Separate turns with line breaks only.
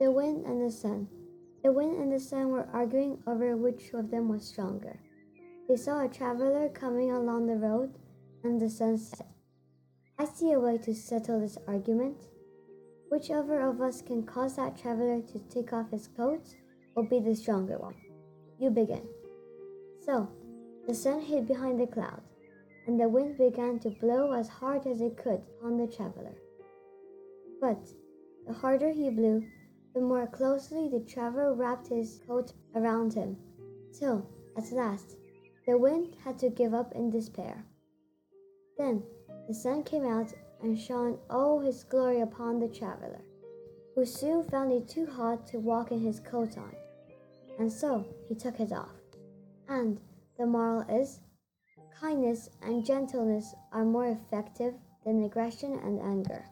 The wind and the sun. The wind and the sun were arguing over which of them was stronger. They saw a traveler coming along the road, and the sun said, I see a way to settle this argument. Whichever of us can cause that traveler to take off his coat will be the stronger one. You begin. So, the sun hid behind the cloud, and the wind began to blow as hard as it could on the traveler. But the harder he blew, the more closely the traveler wrapped his coat around him, till, at last, the wind had to give up in despair. Then the sun came out and shone all his glory upon the traveler, who soon found it too hot to walk in his coat on, and so he took it off. And the moral is kindness and gentleness are more effective than aggression and anger.